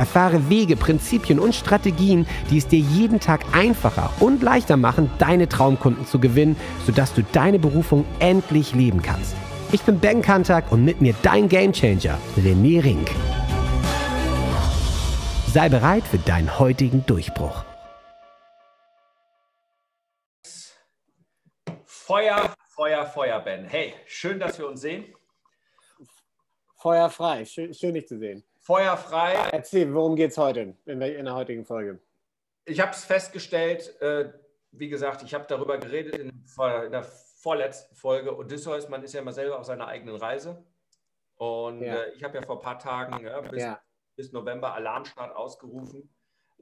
Erfahre Wege, Prinzipien und Strategien, die es dir jeden Tag einfacher und leichter machen, deine Traumkunden zu gewinnen, sodass du deine Berufung endlich leben kannst. Ich bin Ben Kantak und mit mir dein Gamechanger, René Rink. Sei bereit für deinen heutigen Durchbruch. Feuer Feuer, Feuer, Ben. Hey, schön, dass wir uns sehen. Feuer frei, schön, schön dich zu sehen. Feuer frei. Erzähl, worum geht es heute in der, in der, heutigen Folge? Ich habe es festgestellt, äh, wie gesagt, ich habe darüber geredet in, in, der vorletzten Folge. Odysseus, man ist ja immer selber auf seiner eigenen Reise. Und ja. äh, ich habe ja vor ein paar Tagen ja, bis, ja. bis November Alarmstart ausgerufen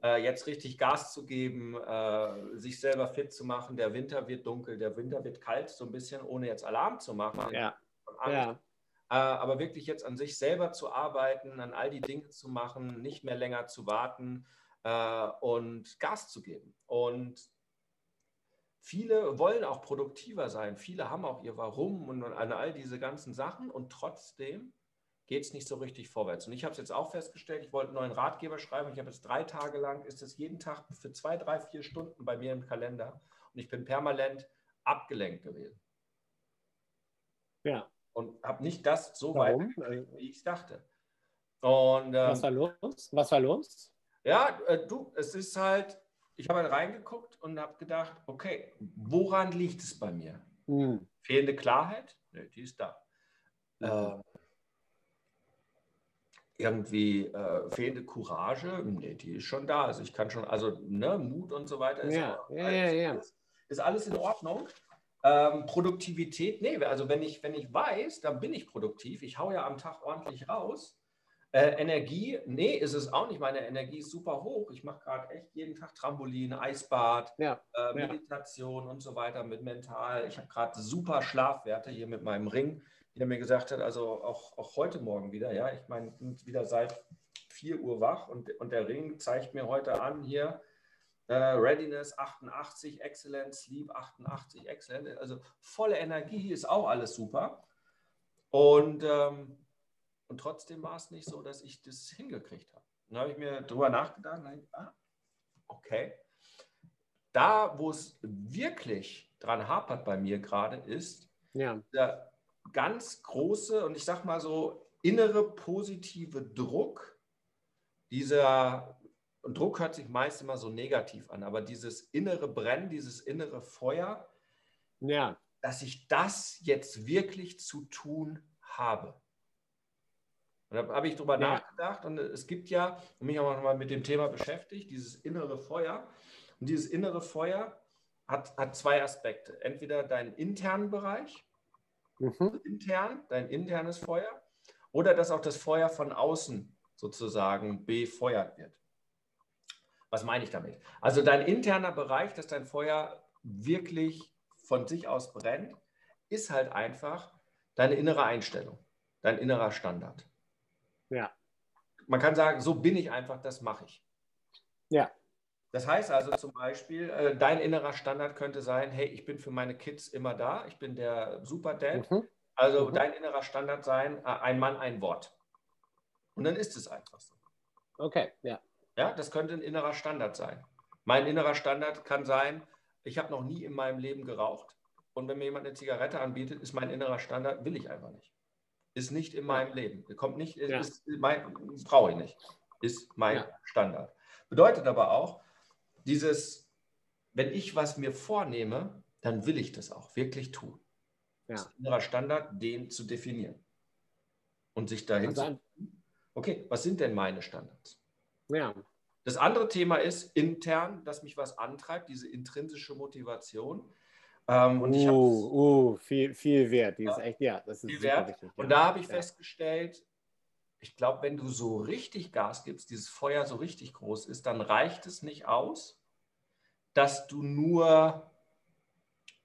äh, jetzt richtig Gas zu geben, äh, sich selber fit zu machen. Der Winter wird dunkel, der Winter wird kalt, so ein bisschen, ohne jetzt Alarm zu machen. Ja. ja. Äh, aber wirklich jetzt an sich selber zu arbeiten, an all die Dinge zu machen, nicht mehr länger zu warten äh, und Gas zu geben. Und viele wollen auch produktiver sein. Viele haben auch ihr Warum und an all diese ganzen Sachen und trotzdem geht es nicht so richtig vorwärts. Und ich habe es jetzt auch festgestellt, ich wollte einen neuen Ratgeber schreiben. Ich habe jetzt drei Tage lang, ist es jeden Tag für zwei, drei, vier Stunden bei mir im Kalender. Und ich bin permanent abgelenkt gewesen. Ja. Und habe nicht das so Warum? weit, wie ich dachte. Und, ähm, Was war los? Was war los? Ja, äh, du, es ist halt, ich habe halt reingeguckt und habe gedacht, okay, woran liegt es bei mir? Hm. Fehlende Klarheit? Nö, die ist da. Äh, irgendwie äh, fehlende Courage, nee, die ist schon da. Also ich kann schon, also ne, Mut und so weiter ist, ja, auch, ja, ja, ja. Ist, ist, alles in Ordnung. Ähm, Produktivität, nee, also wenn ich, wenn ich weiß, dann bin ich produktiv. Ich hau ja am Tag ordentlich raus. Äh, Energie, nee, ist es auch nicht. Meine Energie ist super hoch. Ich mache gerade echt jeden Tag Trampolin, Eisbad, ja, äh, Meditation und so weiter mit mental. Ich habe gerade super Schlafwerte hier mit meinem Ring der mir gesagt hat, also auch, auch heute Morgen wieder, ja, ich meine, bin wieder seit 4 Uhr wach und, und der Ring zeigt mir heute an hier, Readiness 88, Excellent, Sleep 88, Excellent, also volle Energie, ist auch alles super. Und, ähm, und trotzdem war es nicht so, dass ich das hingekriegt habe. Dann habe ich mir darüber nachgedacht, ah, okay. Da, wo es wirklich dran hapert bei mir gerade, ist, ja. der, ganz große und ich sag mal so innere positive Druck, dieser und Druck hört sich meist immer so negativ an, aber dieses innere Brennen, dieses innere Feuer, ja. dass ich das jetzt wirklich zu tun habe. Und da habe ich drüber ja. nachgedacht und es gibt ja, und mich auch noch mal mit dem Thema beschäftigt, dieses innere Feuer. Und dieses innere Feuer hat, hat zwei Aspekte. Entweder deinen internen Bereich, mhm. intern, dein internes Feuer, oder dass auch das Feuer von außen sozusagen befeuert wird. Was meine ich damit? Also dein interner Bereich, dass dein Feuer wirklich von sich aus brennt, ist halt einfach deine innere Einstellung, dein innerer Standard. Ja. Man kann sagen, so bin ich einfach, das mache ich. Ja. Das heißt also zum Beispiel, äh, dein innerer Standard könnte sein, hey, ich bin für meine Kids immer da, ich bin der Super Dad. Mhm. Also mhm. dein innerer Standard sein, äh, ein Mann, ein Wort. Und dann ist es einfach so. Okay, ja. Ja, das könnte ein innerer Standard sein. Mein innerer Standard kann sein, ich habe noch nie in meinem Leben geraucht. Und wenn mir jemand eine Zigarette anbietet, ist mein innerer Standard, will ich einfach nicht. Ist nicht in meinem Leben. Kommt nicht, ja. brauche ich nicht. Ist mein ja. Standard. Bedeutet aber auch, dieses, wenn ich was mir vornehme, dann will ich das auch wirklich tun. Ja. Das ist ein innerer Standard, den zu definieren. Und sich dahin zu. Okay, was sind denn meine Standards? Ja. Das andere Thema ist intern, dass mich was antreibt, diese intrinsische Motivation. Ähm, und uh, uh, viel, viel wert. Die ja, ist echt, ja, das ist viel wert. Wichtig, und da habe ich ja. festgestellt, ich glaube, wenn du so richtig Gas gibst, dieses Feuer so richtig groß ist, dann reicht es nicht aus, dass du nur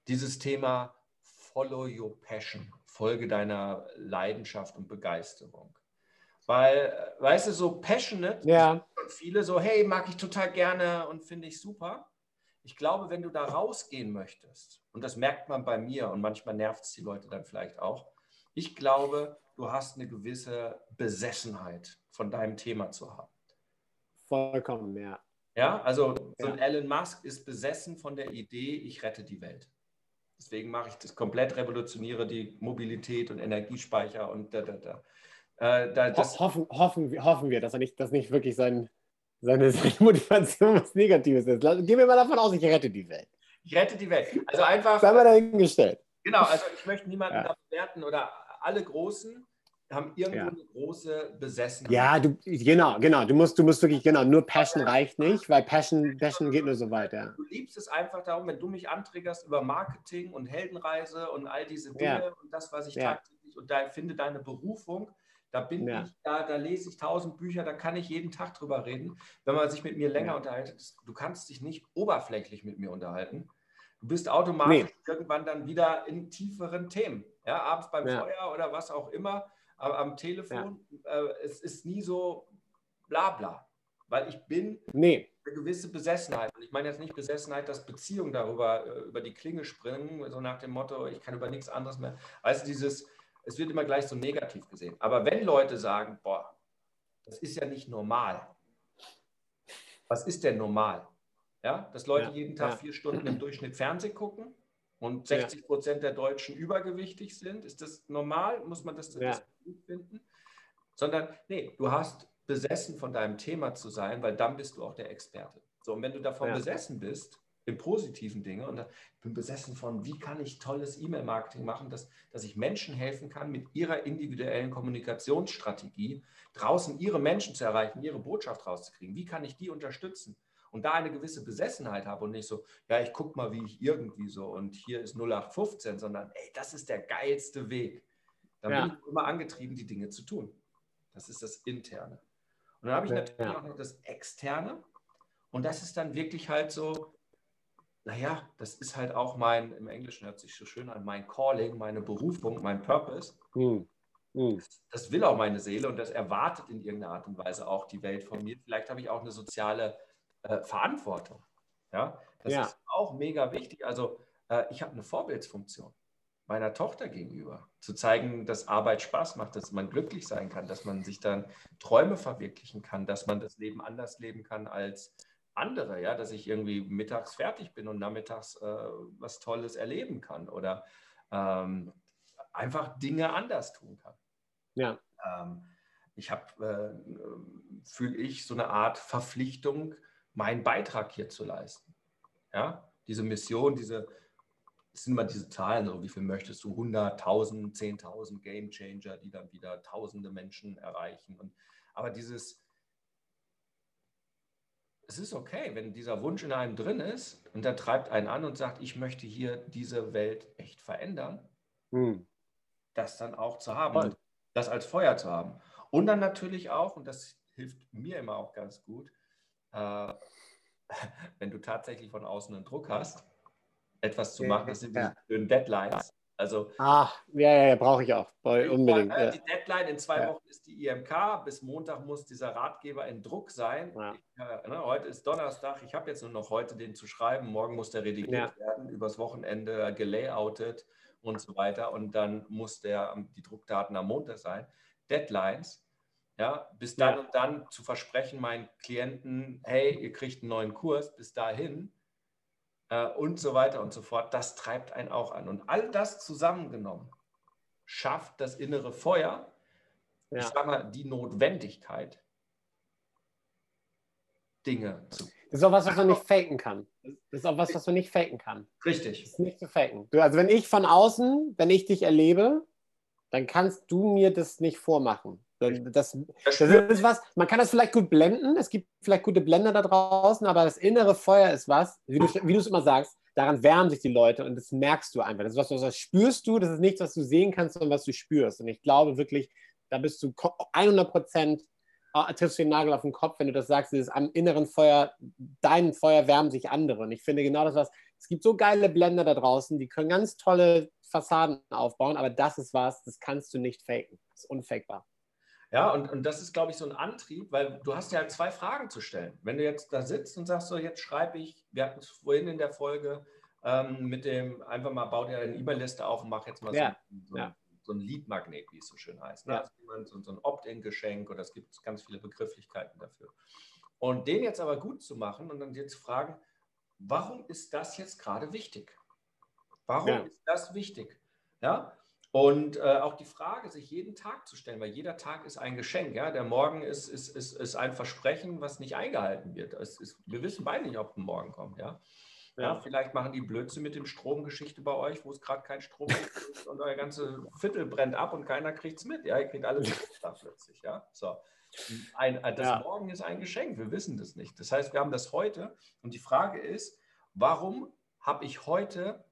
dieses Thema Follow Your Passion, Folge deiner Leidenschaft und Begeisterung. Weil, weißt du, so passionate, ja. Viele so, hey, mag ich total gerne und finde ich super. Ich glaube, wenn du da rausgehen möchtest, und das merkt man bei mir und manchmal nervt es die Leute dann vielleicht auch, ich glaube, du hast eine gewisse Besessenheit von deinem Thema zu haben. Vollkommen, ja. Ja, also so ein Elon Musk ist besessen von der Idee, ich rette die Welt. Deswegen mache ich das komplett, revolutioniere die Mobilität und Energiespeicher und da, da, da. Äh, da das hoffen, hoffen, hoffen wir, dass er nicht, dass nicht wirklich sein, seine, seine Motivation was Negatives ist. Gehen wir mal davon aus, ich rette die Welt. Ich rette die Welt. Also einfach. Sei mal dahingestellt. Genau, also ich möchte niemanden ja. bewerten oder alle Großen haben irgendwo ja. eine große Besessenheit. Ja, du, genau, genau. Du musst, du musst wirklich, genau, nur Passion reicht nicht, weil Passion, Passion geht nur so weit, ja. Du liebst es einfach darum, wenn du mich antriggerst über Marketing und Heldenreise und all diese Dinge ja. und das, was ich tagtäglich und da finde deine Berufung, da bin ja. ich, da, da lese ich tausend Bücher, da kann ich jeden Tag drüber reden. Wenn man sich mit mir länger unterhält, du kannst dich nicht oberflächlich mit mir unterhalten. Du bist automatisch nee. irgendwann dann wieder in tieferen Themen. Ja, abends beim Feuer oder was auch immer aber am Telefon, ja. äh, es ist nie so bla bla. Weil ich bin nee. eine gewisse Besessenheit. Und ich meine jetzt nicht Besessenheit, dass Beziehungen darüber äh, über die Klinge springen, so nach dem Motto, ich kann über nichts anderes mehr. Also dieses, es wird immer gleich so negativ gesehen. Aber wenn Leute sagen, boah, das ist ja nicht normal. Was ist denn normal? Ja, dass Leute ja, jeden Tag ja. vier Stunden im Durchschnitt Fernsehen gucken und 60 Prozent der Deutschen übergewichtig sind. Ist das normal? Muss man das, ja. gut finden? Sondern, nee, du hast besessen von deinem Thema zu sein, weil dann bist du auch der Experte. So, und wenn du davon besessen bist, im positiven Dinge, und ich bin besessen von, wie kann ich tolles E-Mail-Marketing machen, dass, dass ich Menschen helfen kann, mit ihrer individuellen Kommunikationsstrategie draußen ihre Menschen zu erreichen, ihre Botschaft rauszukriegen. Wie kann ich die unterstützen? und da eine gewisse Besessenheit habe und nicht so, ja, ich gucke mal, wie ich irgendwie so und hier ist 0815, sondern ey, das ist der geilste Weg. Dann ja. bin ich immer angetrieben, die Dinge zu tun. Das ist das Interne. Und dann habe ich natürlich ja. auch noch das Externe und das ist dann wirklich halt so, naja, das ist halt auch mein, im Englischen hört sich so schön an, mein Calling, meine Berufung, mein Purpose. Mhm. Das, das will auch meine Seele und das erwartet in irgendeiner Art und Weise auch die Welt von mir. Vielleicht habe ich auch eine soziale äh, Verantwortung. Ja, das ja. ist auch mega wichtig. Also äh, ich habe eine Vorbildsfunktion meiner Tochter gegenüber, zu zeigen, dass Arbeit Spaß macht, dass man glücklich sein kann, dass man sich dann Träume verwirklichen kann, dass man das Leben anders leben kann als andere, ja, dass ich irgendwie mittags fertig bin und nachmittags äh, was Tolles erleben kann oder ähm, einfach Dinge anders tun kann. Ja. Ähm, ich habe, äh, fühle ich, so eine Art Verpflichtung, meinen Beitrag hier zu leisten. Ja, diese Mission, diese, es sind immer diese Zahlen, so wie viel möchtest du, 100.000, 10.000 Game Changer, die dann wieder tausende Menschen erreichen. Und, aber dieses, es ist okay, wenn dieser Wunsch in einem drin ist und der treibt einen an und sagt, ich möchte hier diese Welt echt verändern, hm. das dann auch zu haben, Voll. das als Feuer zu haben. Und dann natürlich auch, und das hilft mir immer auch ganz gut, äh, wenn du tatsächlich von außen einen Druck hast, etwas zu machen, das sind ja. die Deadlines. Also, Ach, ja, ja, ja brauche ich auch. Unbedingt. Mal, die Deadline in zwei ja. Wochen ist die IMK. Bis Montag muss dieser Ratgeber in Druck sein. Ja. Ich, äh, ne, heute ist Donnerstag. Ich habe jetzt nur noch heute den zu schreiben. Morgen muss der redigiert werden, übers Wochenende gelayoutet und so weiter. Und dann muss der, die Druckdaten am Montag sein. Deadlines ja, bis dann ja. und dann zu versprechen, meinen Klienten, hey, ihr kriegt einen neuen Kurs, bis dahin äh, und so weiter und so fort, das treibt einen auch an. Und all das zusammengenommen schafft das innere Feuer, ja. ich sage mal, die Notwendigkeit, Dinge zu. Das ist auch was, was man nicht faken kann. Das ist auch was, was man nicht faken kann. Richtig. Das ist nicht zu faken. Du, also wenn ich von außen, wenn ich dich erlebe, dann kannst du mir das nicht vormachen. Das, das, ist was, man kann das vielleicht gut blenden, es gibt vielleicht gute Blender da draußen, aber das innere Feuer ist was, wie du, wie du es immer sagst, daran wärmen sich die Leute und das merkst du einfach. Das ist was, was spürst du, das ist nichts, was du sehen kannst, sondern was du spürst. Und ich glaube wirklich, Da bist du 100 Prozent, äh, triffst du den Nagel auf den Kopf, wenn du das sagst, dieses am inneren Feuer, dein Feuer wärmen sich andere. Und ich finde genau das, was, es gibt so geile Blender da draußen, die können ganz tolle Fassaden aufbauen, aber das ist was, das kannst du nicht faken. Das ist unfakebar. Ja, und, und das ist, glaube ich, so ein Antrieb, weil du hast ja halt zwei Fragen zu stellen. Wenn du jetzt da sitzt und sagst, so jetzt schreibe ich, wir hatten es vorhin in der Folge ähm, mit dem, einfach mal bau dir eine E-Mail-Liste auf und mach jetzt mal ja. so, so, Ja. so ein Lead-Magnet, wie es so schön heißt. Ne? Ja. Also so, ein Opt-in-Geschenk oder es gibt ganz viele Begrifflichkeiten dafür. Und den jetzt aber gut zu machen und dann dir zu fragen, warum ist das jetzt gerade wichtig? Warum Ja. ist das wichtig? Ja, und äh, auch die Frage, sich jeden Tag zu stellen, weil jeder Tag ist ein Geschenk. Ja? Der Morgen ist, ist, ist, ist ein Versprechen, was nicht eingehalten wird. Ist, wir wissen beide nicht, ob ein Morgen kommt. Ja? Ja, vielleicht machen die Blödsinn mit dem Stromgeschichte bei euch, wo es gerade kein Strom gibt und euer ganze Viertel brennt ab und keiner kriegt es mit. Ja, ihr kriegt alles mit da plötzlich. Ja, so. Ein, ein, das Ja. Morgen ist ein Geschenk, wir wissen das nicht. Das heißt, wir haben das heute und die Frage ist, warum habe ich heute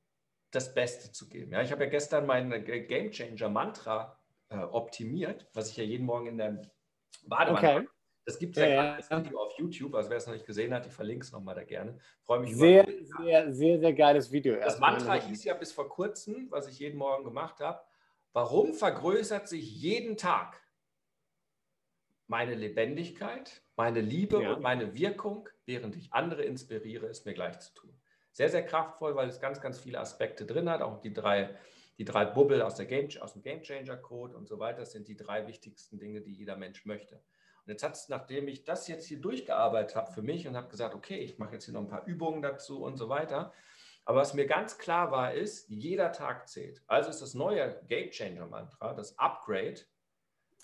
das Beste zu geben? Ja, ich habe ja gestern mein äh, Game Changer Mantra äh, optimiert, was ich ja jeden Morgen in der Badewanne Okay. Das gibt es Ja, ja, ja. Video auf YouTube, also wer es noch nicht gesehen hat, ich verlinke es nochmal da gerne. Freue mich über Sehr, sehr, sehr, sehr geiles Video. das. Mantra hieß ja bis vor kurzem, was ich jeden Morgen gemacht habe, warum vergrößert sich jeden Tag meine Lebendigkeit, meine Liebe Ja. und meine Wirkung, während ich andere inspiriere, es mir gleich zu tun. Sehr, sehr kraftvoll, weil es ganz, ganz viele Aspekte drin hat, auch die drei, die drei Bubble aus, der Game, aus dem Game Changer Code und so weiter, sind die drei wichtigsten Dinge, die jeder Mensch möchte. Und jetzt hat es, nachdem ich das jetzt hier durchgearbeitet habe für mich und habe gesagt, okay, ich mache jetzt hier noch ein paar Übungen dazu und so weiter, aber was mir ganz klar war, ist, jeder Tag zählt. Also ist das neue Game Changer Mantra, das Upgrade.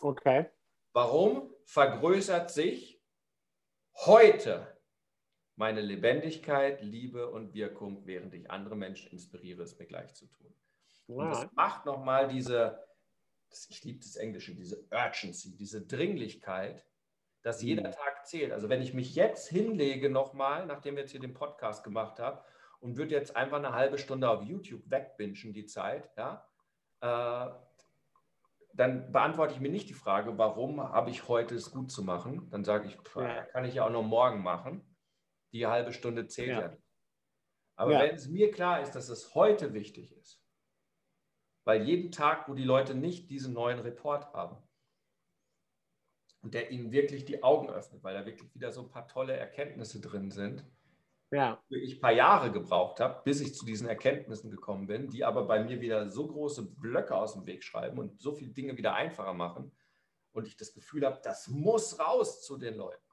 Okay. Warum vergrößert sich heute meine Lebendigkeit, Liebe und Wirkung, während ich andere Menschen inspiriere, es mir gleich zu tun? Und Ja. das macht nochmal diese, ich liebe das Englische, diese Urgency, diese Dringlichkeit, dass jeder Mhm. Tag zählt. Also wenn ich mich jetzt hinlege nochmal, nachdem wir jetzt hier den Podcast gemacht haben, und würde jetzt einfach eine halbe Stunde auf YouTube wegbingen, die Zeit, ja, äh, dann beantworte ich mir nicht die Frage, warum habe ich heute es gut zu machen? Dann sage ich, pff, kann ich ja auch noch morgen machen. Die halbe Stunde zählt ja, Ja. nicht. Aber Ja. wenn es mir klar ist, dass es heute wichtig ist, weil jeden Tag, wo die Leute nicht diesen neuen Report haben und der ihnen wirklich die Augen öffnet, weil da wirklich wieder so ein paar tolle Erkenntnisse drin sind, Ja. für ich ein paar Jahre gebraucht habe, bis ich zu diesen Erkenntnissen gekommen bin, die aber bei mir wieder so große Blöcke aus dem Weg schreiben und so viele Dinge wieder einfacher machen und ich das Gefühl habe, das muss raus zu den Leuten.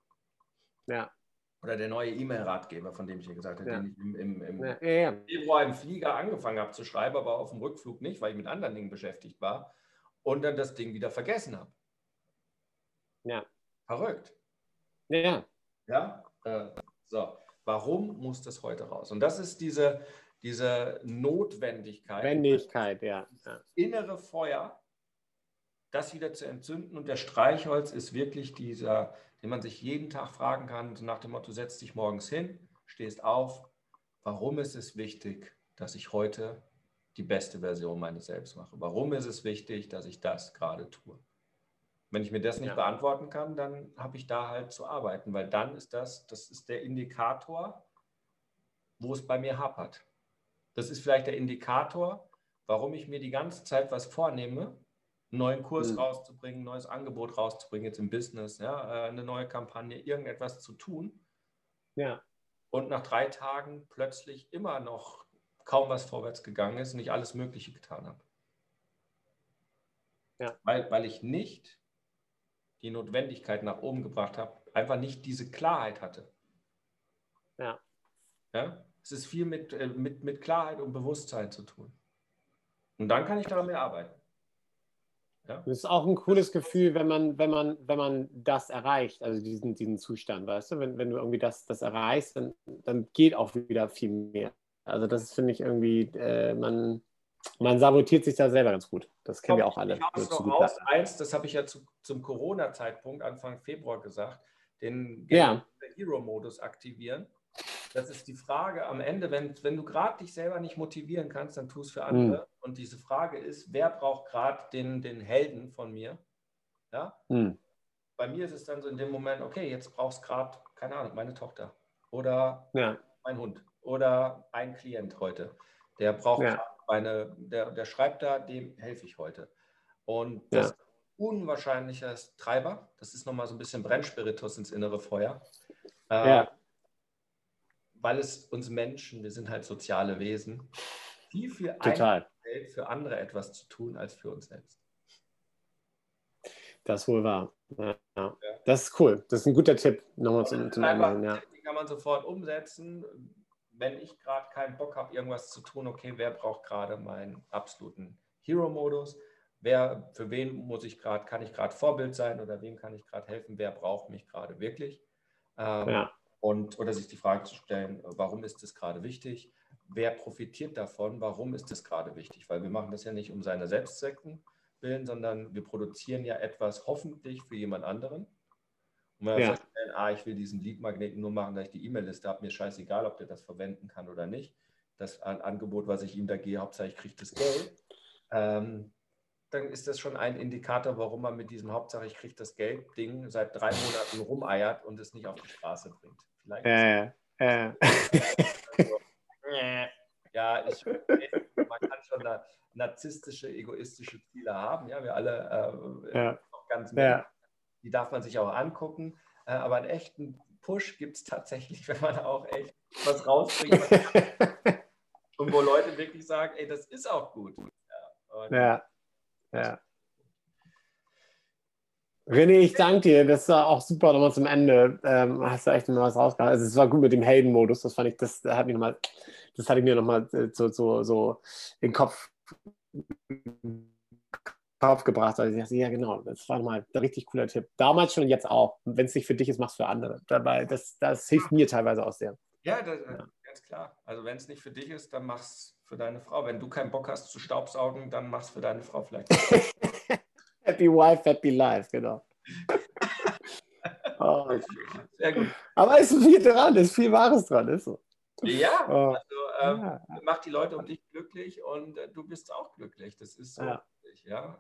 Ja. Oder der neue E-Mail-Ratgeber, von dem ich hier gesagt habe, Ja. den ich im, im, im Ja, ja, ja. Februar im Flieger angefangen habe zu schreiben, aber auf dem Rückflug nicht, weil ich mit anderen Dingen beschäftigt war und dann das Ding wieder vergessen habe. Ja. Verrückt. ja. Ja, äh, so. Warum muss das heute raus? Und das ist diese, diese Notwendigkeit, Wendigkeit, ja. ja. innere Feuer, das wieder zu entzünden. Und der Streichholz ist wirklich dieser, den man sich jeden Tag fragen kann, so nach dem Motto, setz dich morgens hin, stehst auf. Warum ist es wichtig, dass ich heute die beste Version meines Selbst mache? Warum ist es wichtig, dass ich das gerade tue? Wenn ich mir das nicht Ja. beantworten kann, dann habe ich da halt zu arbeiten, weil dann ist das, das ist der Indikator, wo es bei mir hapert. Das ist vielleicht der Indikator, warum ich mir die ganze Zeit was vornehme, einen neuen Kurs Mhm. rauszubringen, ein neues Angebot rauszubringen, jetzt im Business, ja, äh, eine neue Kampagne, irgendetwas zu tun Ja. und nach drei Tagen plötzlich immer noch kaum was vorwärts gegangen ist und ich alles Mögliche getan habe. Ja. Weil, weil ich nicht die Notwendigkeit nach oben gebracht habe, einfach nicht diese Klarheit hatte. Ja. Ja? Es ist viel mit, äh, mit, mit Klarheit und Bewusstsein zu tun. Und dann kann ich daran mehr arbeiten. Ja? Das ist auch ein cooles Gefühl, wenn man, wenn man, wenn man das erreicht, also diesen, diesen Zustand, weißt du, wenn, wenn du irgendwie das, das erreichst, dann, dann geht auch wieder viel mehr. Also das finde ich irgendwie, äh, man, man sabotiert sich da selber ganz gut. Das kennen wir auch alle. Ich hau's So noch zu raus. Eins, das habe ich ja zu, zum Corona-Zeitpunkt Anfang Februar gesagt, den Ja. Hero-Modus aktivieren. Das ist die Frage am Ende, wenn, wenn du gerade dich selber nicht motivieren kannst, dann tu es für andere. Und diese Frage ist, wer braucht gerade den, den Helden von mir? Ja? Hm. Bei mir ist es dann so in dem Moment, okay, jetzt brauchst du gerade, keine Ahnung, meine Tochter oder ja. mein Hund oder ein Klient heute. Der braucht ja. meine, der, der schreibt da, dem helfe ich heute. Und das ja. unwahrscheinlicher Treiber, das ist nochmal so ein bisschen Brennspiritus ins innere Feuer. Äh, ja. Weil es uns Menschen, wir sind halt soziale Wesen, viel, viel Total. für andere etwas zu tun als für uns selbst. Das ist wohl wahr. Ja, ja. Das ist cool. Das ist ein guter Tipp. Nochmal zum, zum Ende. Ja. Die kann man sofort umsetzen wenn ich gerade keinen Bock habe, irgendwas zu tun, okay, wer braucht gerade meinen absoluten Hero-Modus? Wer, für wen muss ich gerade, kann ich gerade Vorbild sein oder wem kann ich gerade helfen? Wer braucht mich gerade wirklich? Ähm, ja. Und, oder sich die Frage zu stellen, warum ist das gerade wichtig? Wer profitiert davon? Warum ist das gerade wichtig? Weil wir machen das ja nicht um seine Selbstzwecken willen, sondern wir produzieren ja etwas hoffentlich für jemand anderen. Und wenn wir ja. feststellen, ah, ich will diesen Lead-Magneten nur machen, da ich die E-Mail-Liste habe, mir scheißegal, ob der das verwenden kann oder nicht. Das Angebot, was ich ihm da gehe, Hauptsache ich kriege das Geld. Ähm, dann ist das schon ein Indikator, warum man mit diesem Hauptsache ich kriege das Geld-Ding seit drei Monaten rumeiert und es nicht auf die Straße bringt. Vielleicht äh, äh. Also, ja, ich, man kann schon narzisstische, egoistische Ziele haben. Ja, wir alle äh, ja. ganz ja die darf man sich auch angucken. Äh, aber einen echten Push gibt es tatsächlich, wenn man auch echt was rausbringt. und wo Leute wirklich sagen, ey, das ist auch gut. Ja, ja. Ja. René, ich danke dir. Das war auch super nochmal zum Ende. Ähm, hast du echt mal was rausgehauen. Also es war gut mit dem Heldenmodus. Das fand ich, das hat mich nochmal, das hatte ich mir nochmal äh, so, so, so in den Kopf Kopf gebracht. Also ich dachte, ja genau, das war mal ein richtig cooler Tipp. Damals schon und jetzt auch. Wenn es nicht für dich ist, mach es für andere. Dabei, das, das hilft mir teilweise auch sehr. Ja, das, ja. ganz klar. Also wenn es nicht für dich ist, dann mach es für deine Frau. Wenn du keinen Bock hast zu staubsaugen, dann mach es für deine Frau vielleicht. happy wife, happy life, genau. oh. Sehr gut. Aber es ist viel dran, es ist viel Wahres dran, ist so. Ja, oh. also ähm, ja. mach die Leute um dich glücklich und äh, du bist auch glücklich. Das ist so. Ja ja.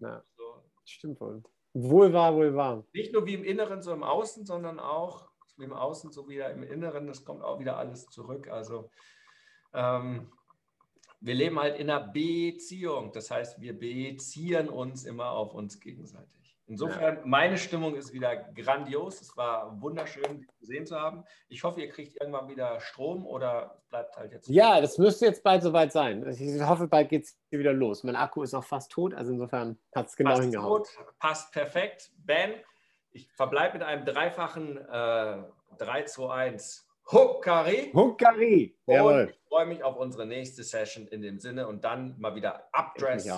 ja. So. Stimmt wohl. Wohl wahr, wohl wahr. Nicht nur wie im Inneren, so im Außen, sondern auch wie im Außen, so wieder im Inneren. Das kommt auch wieder alles zurück. Also ähm, wir leben halt in einer Beziehung. Das heißt, wir beziehen uns immer auf uns gegenseitig. Insofern, meine Stimmung ist wieder grandios. Es war wunderschön, dich gesehen zu haben. Ich hoffe, ihr kriegt irgendwann wieder Strom oder bleibt halt jetzt. Ja, das müsste jetzt bald soweit sein. Ich hoffe, bald geht es wieder los. Mein Akku ist auch fast tot, also insofern hat es genau passt hingehauen. Tot, passt perfekt. Ben, ich verbleibe mit einem dreifachen äh, 3, 2, 1. Huckari. Huckari. Und ich freue mich auf unsere nächste Session in dem Sinne und dann mal wieder Updress.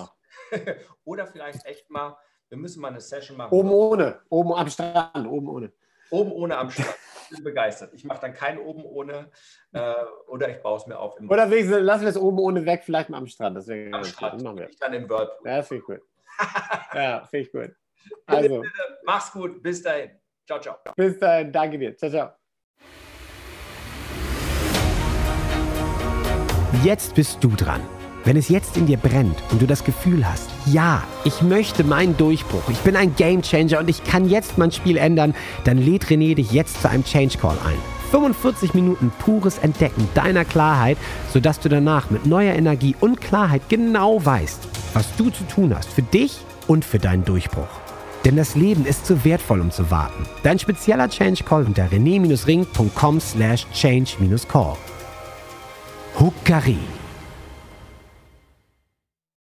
oder vielleicht echt mal wir müssen mal eine Session machen. Oben ohne, oben am Strand, oben ohne. Oben ohne am Strand. Ich bin begeistert. Ich mache dann kein oben ohne äh, oder ich baue es mir auf. oder wenigstens lassen wir es oben ohne weg, vielleicht mal am Strand. Das wäre am Strand. Das machen wir. Ich dann im Whirlpool. Ja, finde ich gut. ja, finde ich gut. Also. Mach's gut. Bis dahin. Ciao, ciao. Bis dahin. Danke dir. Ciao, ciao. Jetzt bist du dran. Wenn es jetzt in dir brennt und du das Gefühl hast, ja, ich möchte meinen Durchbruch, ich bin ein Gamechanger und ich kann jetzt mein Spiel ändern, dann lädt René dich jetzt zu einem Change Call ein. 45 Minuten pures Entdecken deiner Klarheit, sodass du danach mit neuer Energie und Klarheit genau weißt, was du zu tun hast für dich und für deinen Durchbruch. Denn das Leben ist zu wertvoll, um zu warten. Dein spezieller Change Call unter rené-ring.com slash change-call. Huckari.